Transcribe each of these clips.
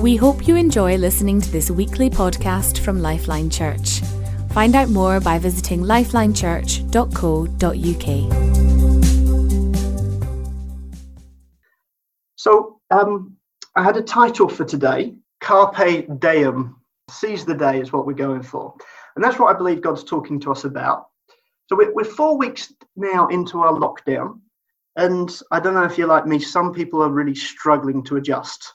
We hope you enjoy listening to this weekly podcast from Lifeline Church. Find out more by visiting lifelinechurch.co.uk. So, um, I had a title for today Carpe Diem. Seize the day is what we're going for. And that's what I believe God's talking to us about. So, we're, we're four weeks now into our lockdown. And I don't know if you're like me, some people are really struggling to adjust.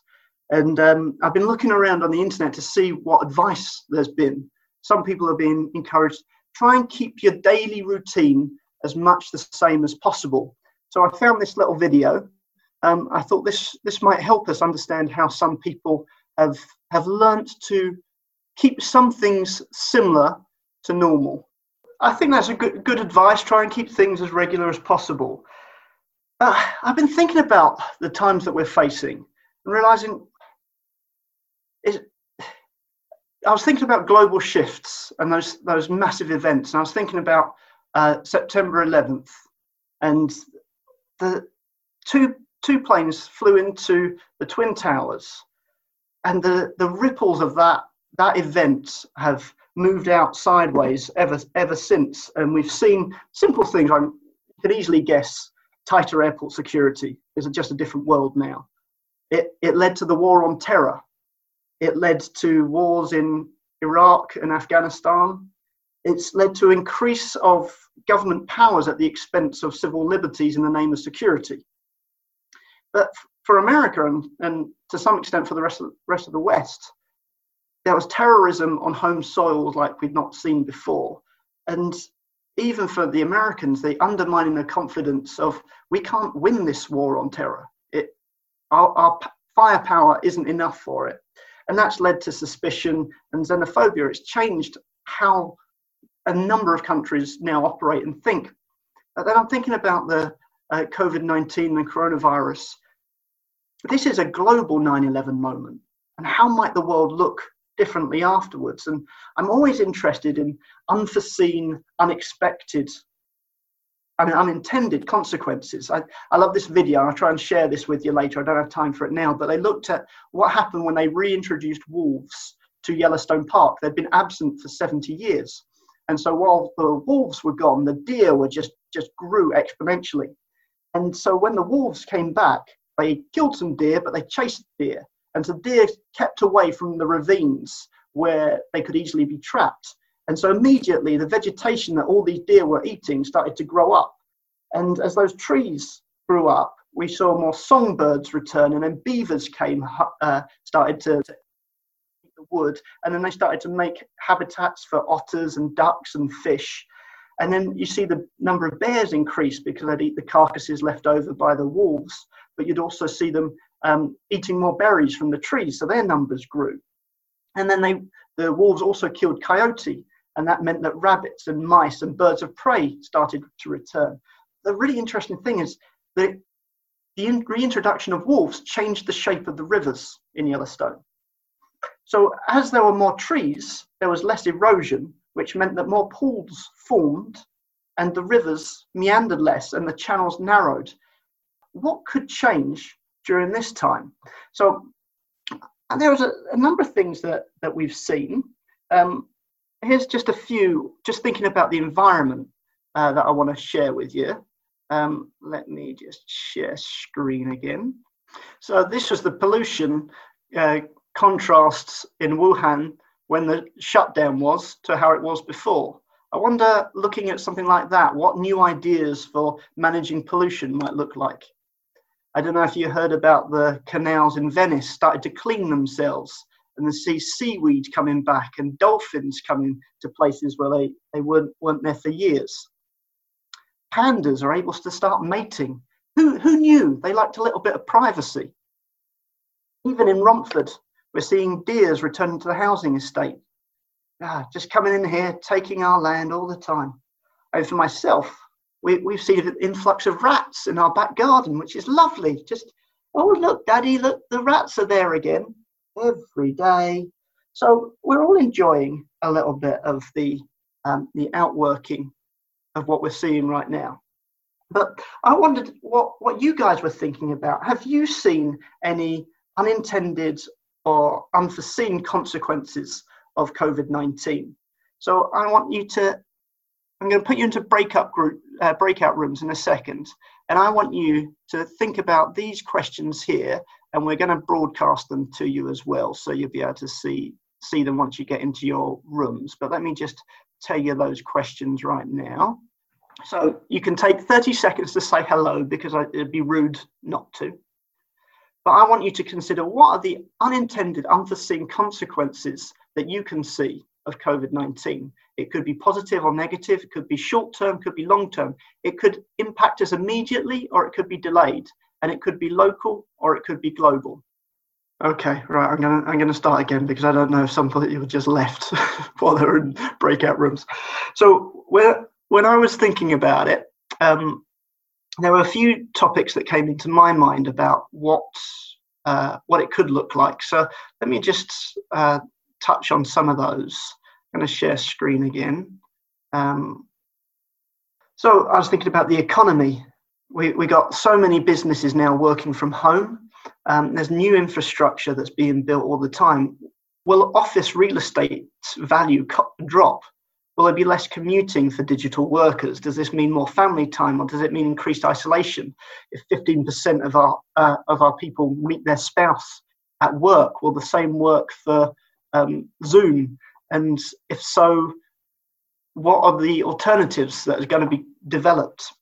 And um, I've been looking around on the internet to see what advice there's been. Some people are being encouraged try and keep your daily routine as much the same as possible. So I found this little video. Um, I thought this this might help us understand how some people have have learnt to keep some things similar to normal. I think that's a good good advice. Try and keep things as regular as possible. Uh, I've been thinking about the times that we're facing and realizing I was thinking about global shifts and those those massive events, and I was thinking about uh, September 11th, and the two two planes flew into the twin towers, and the the ripples of that that event have moved out sideways ever ever since, and we've seen simple things. I could easily guess tighter airport security is just a different world now. It it led to the war on terror it led to wars in Iraq and Afghanistan. It's led to increase of government powers at the expense of civil liberties in the name of security. But for America and, and to some extent for the rest of, rest of the West, there was terrorism on home soil like we'd not seen before. And even for the Americans, they undermining the confidence of we can't win this war on terror. It, our, our firepower isn't enough for it and that's led to suspicion and xenophobia. It's changed how a number of countries now operate and think. But then I'm thinking about the uh, COVID 19 and coronavirus. This is a global 9 11 moment. And how might the world look differently afterwards? And I'm always interested in unforeseen, unexpected Mean, unintended consequences. I, I love this video. I'll try and share this with you later. I don't have time for it now, but they looked at what happened when they reintroduced wolves to Yellowstone Park. They'd been absent for 70 years. And so while the wolves were gone, the deer were just, just grew exponentially. And so when the wolves came back, they killed some deer, but they chased deer. And so deer kept away from the ravines where they could easily be trapped. And so immediately the vegetation that all these deer were eating started to grow up. And as those trees grew up, we saw more songbirds return, and then beavers came, uh, started to, eat the wood, and then they started to make habitats for otters and ducks and fish. And then you see the number of bears increase because they'd eat the carcasses left over by the wolves, but you'd also see them um, eating more berries from the trees, so their numbers grew. And then they, the wolves also killed coyote, and that meant that rabbits and mice and birds of prey started to return. The really interesting thing is that the reintroduction of wolves changed the shape of the rivers in Yellowstone. So, as there were more trees, there was less erosion, which meant that more pools formed and the rivers meandered less and the channels narrowed. What could change during this time? So, there was a, a number of things that, that we've seen. Um, here's just a few, just thinking about the environment uh, that I want to share with you. Um, let me just share screen again. So this was the pollution uh, contrasts in Wuhan when the shutdown was to how it was before. I wonder, looking at something like that, what new ideas for managing pollution might look like. I don't know if you heard about the canals in Venice started to clean themselves and they see seaweed coming back and dolphins coming to places where they, they weren't, weren't there for years. Pandas are able to start mating. Who, who knew they liked a little bit of privacy? Even in Romford, we're seeing deers returning to the housing estate. Ah, just coming in here, taking our land all the time. And for myself, we, we've seen an influx of rats in our back garden, which is lovely. Just, oh, look, Daddy, look, the rats are there again every day. So we're all enjoying a little bit of the um, the outworking of what we're seeing right now. But I wondered what what you guys were thinking about. Have you seen any unintended or unforeseen consequences of COVID 19. So I want you to, I'm going to put you into breakout group, uh, breakout rooms in a second, and I want you to think about these questions here, and we're going to broadcast them to you as well, so you'll be able to see see them once you get into your rooms. But let me just tell you those questions right now. So you can take 30 seconds to say hello because it'd be rude not to. But I want you to consider what are the unintended, unforeseen consequences that you can see of COVID 19. It could be positive or negative, it could be short term, could be long term. It could impact us immediately or it could be delayed, and it could be local or it could be global. Okay, right. I'm gonna I'm gonna start again because I don't know if some people just left while they were in breakout rooms. So when when I was thinking about it, um, there were a few topics that came into my mind about what uh, what it could look like. So let me just uh, touch on some of those. I'm going to share screen again. Um, so I was thinking about the economy. We we got so many businesses now working from home. Um, there's new infrastructure that's being built all the time. Will office real estate value drop Will there be less commuting for digital workers? Does this mean more family time, or does it mean increased isolation? If 15% of our uh, of our people meet their spouse at work, will the same work for um, Zoom? And if so, what are the alternatives that are going to be developed?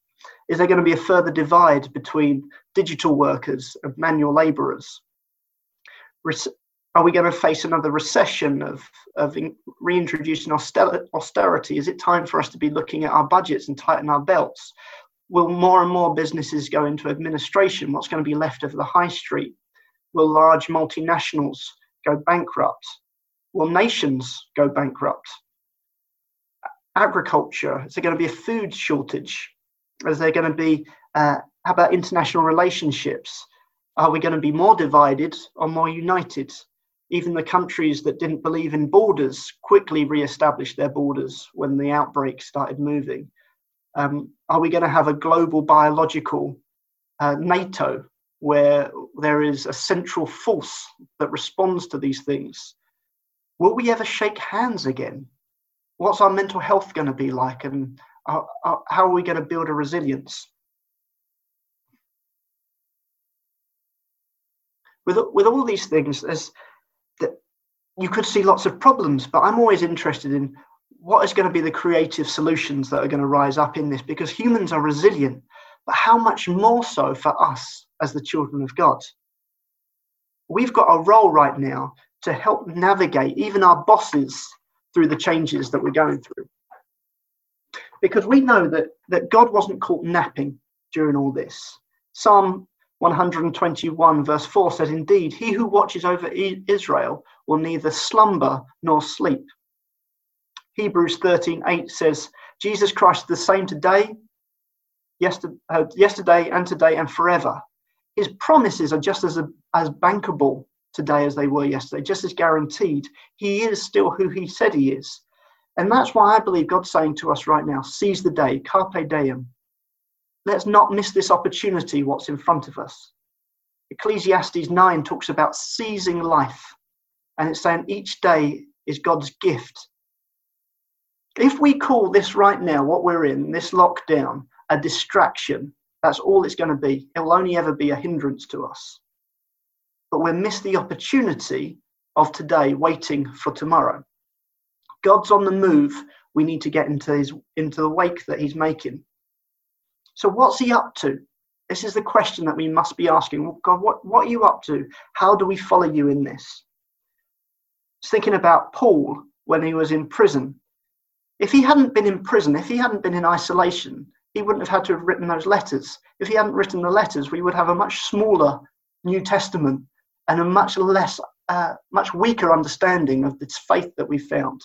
Is there going to be a further divide between digital workers and manual labourers? are we going to face another recession of, of reintroducing austerity? Is it time for us to be looking at our budgets and tighten our belts? Will more and more businesses go into administration? What's going to be left of the high street? Will large multinationals go bankrupt? Will nations go bankrupt? Agriculture, is there going to be a food shortage? Is there going to be, uh, how about international relationships? Are we going to be more divided or more united? even the countries that didn't believe in borders quickly re-established their borders when the outbreak started moving. Um, are we going to have a global biological uh, NATO where there is a central force that responds to these things? Will we ever shake hands again? What's our mental health going to be like? And how are we going to build a resilience? With, with all these things, there's you could see lots of problems, but I'm always interested in what is going to be the creative solutions that are going to rise up in this because humans are resilient, but how much more so for us as the children of God? We've got a role right now to help navigate even our bosses through the changes that we're going through. Because we know that, that God wasn't caught napping during all this. Psalm 121 verse 4 says, Indeed, he who watches over Israel will neither slumber nor sleep. Hebrews 13:8 says, Jesus Christ is the same today, yesterday, uh, yesterday and today and forever. His promises are just as, as bankable today as they were yesterday, just as guaranteed. He is still who he said he is. And that's why I believe God's saying to us right now, seize the day, carpe diem. Let's not miss this opportunity, what's in front of us. Ecclesiastes 9 talks about seizing life, and it's saying each day is God's gift. If we call this right now, what we're in, this lockdown, a distraction, that's all it's going to be. It will only ever be a hindrance to us. But we'll miss the opportunity of today waiting for tomorrow. God's on the move. We need to get into his into the wake that he's making. So, what's he up to? This is the question that we must be asking. God, what, what are you up to? How do we follow you in this? It's thinking about Paul when he was in prison. If he hadn't been in prison, if he hadn't been in isolation, he wouldn't have had to have written those letters. If he hadn't written the letters, we would have a much smaller New Testament and a much less, uh, much weaker understanding of this faith that we found.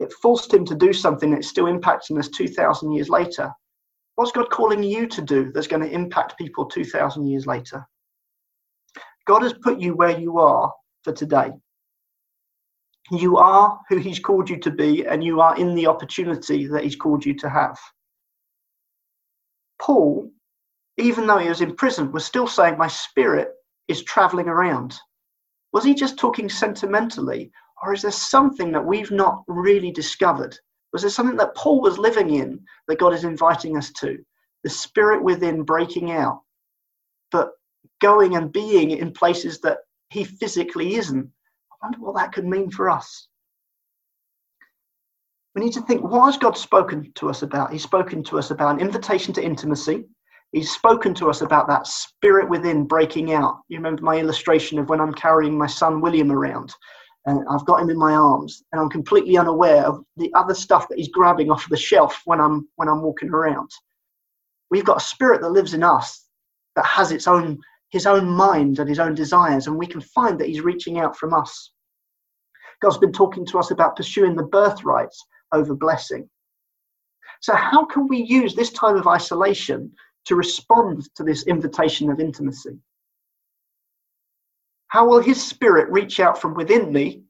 It forced him to do something that's still impacting us 2,000 years later. What's God calling you to do that's going to impact people 2,000 years later? God has put you where you are for today. You are who He's called you to be, and you are in the opportunity that He's called you to have. Paul, even though he was in prison, was still saying, My spirit is traveling around. Was he just talking sentimentally, or is there something that we've not really discovered? Was there something that Paul was living in that God is inviting us to? The spirit within breaking out, but going and being in places that he physically isn't. I wonder what that could mean for us. We need to think what has God spoken to us about? He's spoken to us about an invitation to intimacy. He's spoken to us about that spirit within breaking out. You remember my illustration of when I'm carrying my son William around and I've got him in my arms and I'm completely unaware of the other stuff that he's grabbing off the shelf when I'm when I'm walking around. We've got a spirit that lives in us that has its own his own mind and his own desires, and we can find that he's reaching out from us. God's been talking to us about pursuing the birthrights over blessing. So, how can we use this time of isolation to respond to this invitation of intimacy? How will his spirit reach out from within me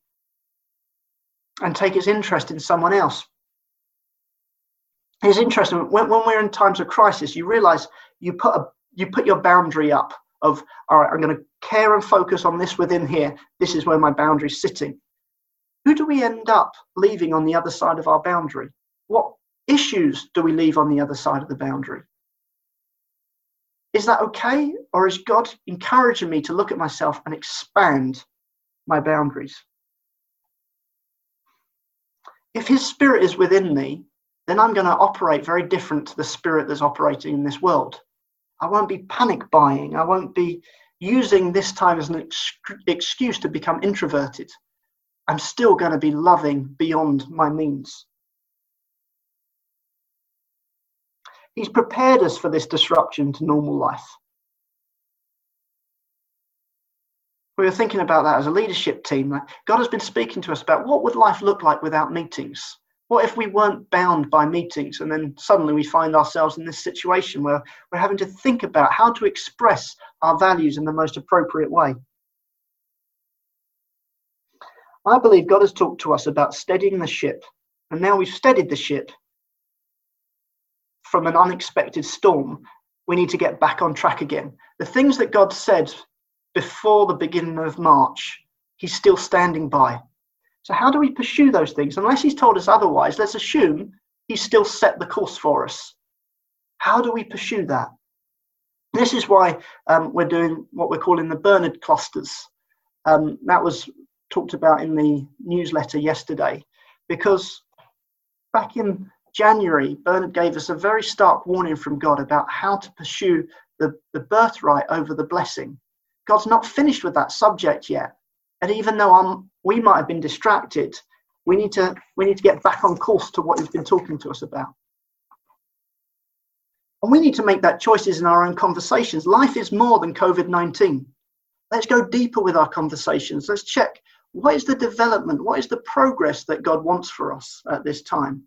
and take its interest in someone else? It's interesting when, when we're in times of crisis, you realize you put a you put your boundary up of all right, I'm going to care and focus on this within here. This is where my boundary is sitting. Who do we end up leaving on the other side of our boundary? What issues do we leave on the other side of the boundary? Is that okay? Or is God encouraging me to look at myself and expand my boundaries? If His Spirit is within me, then I'm going to operate very different to the Spirit that's operating in this world. I won't be panic buying. I won't be using this time as an ex- excuse to become introverted. I'm still going to be loving beyond my means. He's prepared us for this disruption to normal life. We were thinking about that as a leadership team. God has been speaking to us about what would life look like without meetings? What if we weren't bound by meetings and then suddenly we find ourselves in this situation where we're having to think about how to express our values in the most appropriate way? I believe God has talked to us about steadying the ship, and now we've steadied the ship, from an unexpected storm, we need to get back on track again. The things that God said before the beginning of March, He's still standing by. So, how do we pursue those things? Unless He's told us otherwise, let's assume He's still set the course for us. How do we pursue that? This is why um, we're doing what we're calling the Bernard clusters. Um, that was talked about in the newsletter yesterday because back in January, Bernard gave us a very stark warning from God about how to pursue the, the birthright over the blessing. God's not finished with that subject yet. And even though I'm, we might have been distracted, we need, to, we need to get back on course to what he's been talking to us about. And we need to make that choices in our own conversations. Life is more than COVID 19. Let's go deeper with our conversations. Let's check what is the development, what is the progress that God wants for us at this time.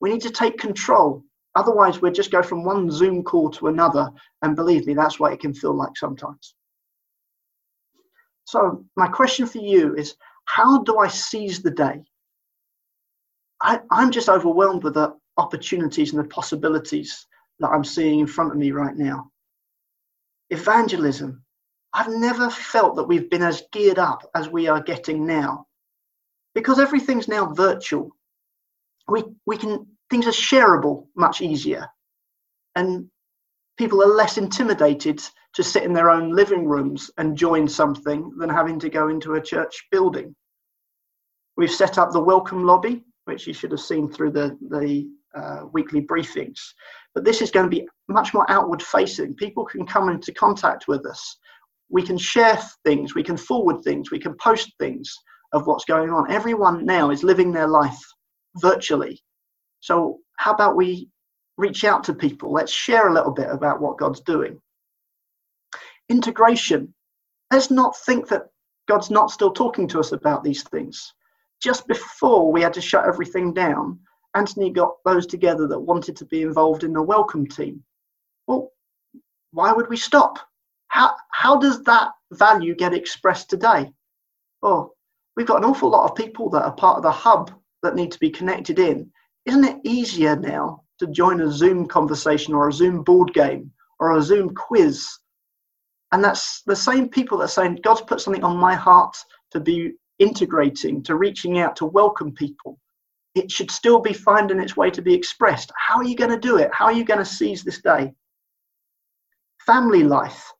We need to take control. Otherwise, we'll just go from one Zoom call to another. And believe me, that's what it can feel like sometimes. So, my question for you is how do I seize the day? I, I'm just overwhelmed with the opportunities and the possibilities that I'm seeing in front of me right now. Evangelism. I've never felt that we've been as geared up as we are getting now because everything's now virtual we we can things are shareable much easier. And people are less intimidated to sit in their own living rooms and join something than having to go into a church building. We've set up the welcome lobby which you should have seen through the the uh, weekly briefings. But this is going to be much more outward facing people can come into contact with us. We can share things we can forward things we can post things of what's going on. Everyone now is living their life virtually. So, how about we reach out to people? Let's share a little bit about what God's doing. Integration. Let's not think that God's not still talking to us about these things. Just before we had to shut everything down, Anthony got those together that wanted to be involved in the welcome team. Well, why would we stop? How, how does that value get expressed today? Oh, we've got an awful lot of people that are part of the hub that need to be connected in, isn't it easier now to join a Zoom conversation or a Zoom board game or a Zoom quiz And that's the same people that are saying, God's put something on my heart to be integrating, to reaching out, to welcome people. It should still be finding its way to be expressed. How are you going to do it? How are you going to seize this day? Family life.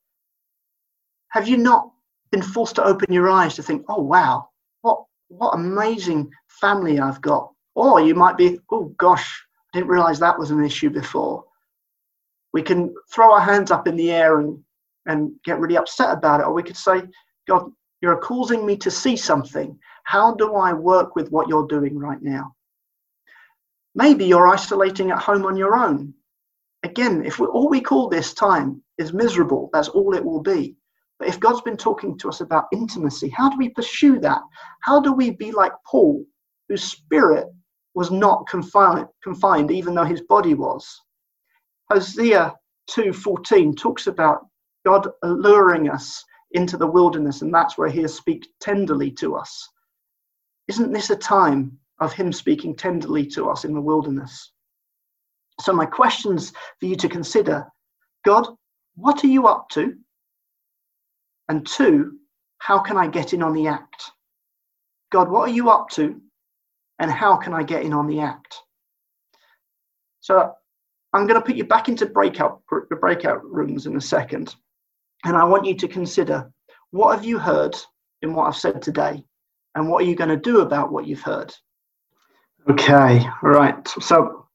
Have you not been forced to open your eyes to think, oh, wow, what, amazing family I've got? Or you might be, oh, gosh, I didn't realize that was an issue before. We can throw our hands up in the air and, and get really upset about it. Or we could say, God, you're causing me to see something. How do I work with what you're doing right now? Maybe you're isolating at home on your own. Again, if we, all we call this time is miserable, that's all it will be. But if God's been talking to us about intimacy, how do we pursue that? How do we be like Paul, whose spirit was not confined, confined even though his body was? Hosea 2:14 talks about God alluring us into the wilderness, and that's where he speaks tenderly to us. Isn't this a time of him speaking tenderly to us in the wilderness? So, my questions for you to consider God, what are you up to? And two, how can I get in on the act? God, what are you up to? And how can I get in on the act? So I'm going to put you back into breakout the breakout rooms in a second. And I want you to consider what have you heard in what I've said today? And what are you going to do about what you've heard? Okay, right. So,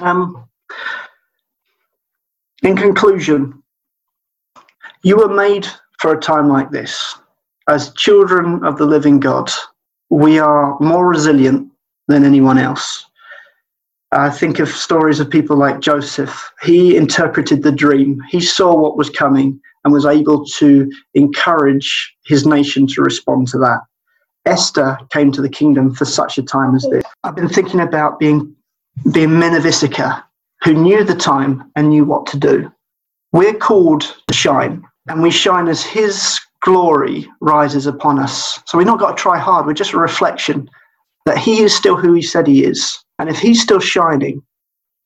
um, in conclusion, you were made for a time like this. As children of the living God, we are more resilient than anyone else. I think of stories of people like Joseph. He interpreted the dream, he saw what was coming and was able to encourage his nation to respond to that. Esther came to the kingdom for such a time as this. I've been thinking about being, being men of Issachar who knew the time and knew what to do. We're called to shine and we shine as His glory rises upon us. So we've not got to try hard, we're just a reflection that He is still who He said He is. And if He's still shining,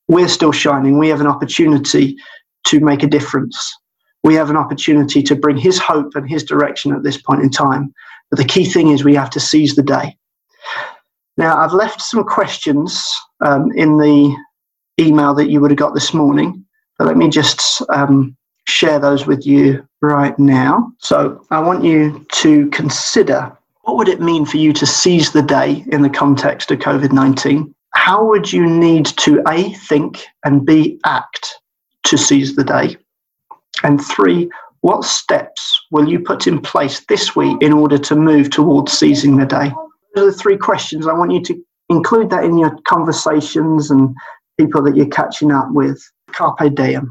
we're still shining. We have an opportunity to make a difference. We have an opportunity to bring His hope and His direction at this point in time. But the key thing is we have to seize the day. Now, I've left some questions um, in the email that you would have got this morning. But let me just um, share those with you right now. So I want you to consider what would it mean for you to seize the day in the context of COVID-19? How would you need to A, think and B, act to seize the day? And three, what steps will you put in place this week in order to move towards seizing the day? Those are the three questions. I want you to include that in your conversations and people that you're catching up with. Carpe diem.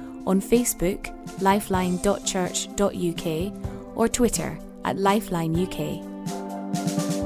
on Facebook, lifeline.church.uk, or Twitter at lifelineuk.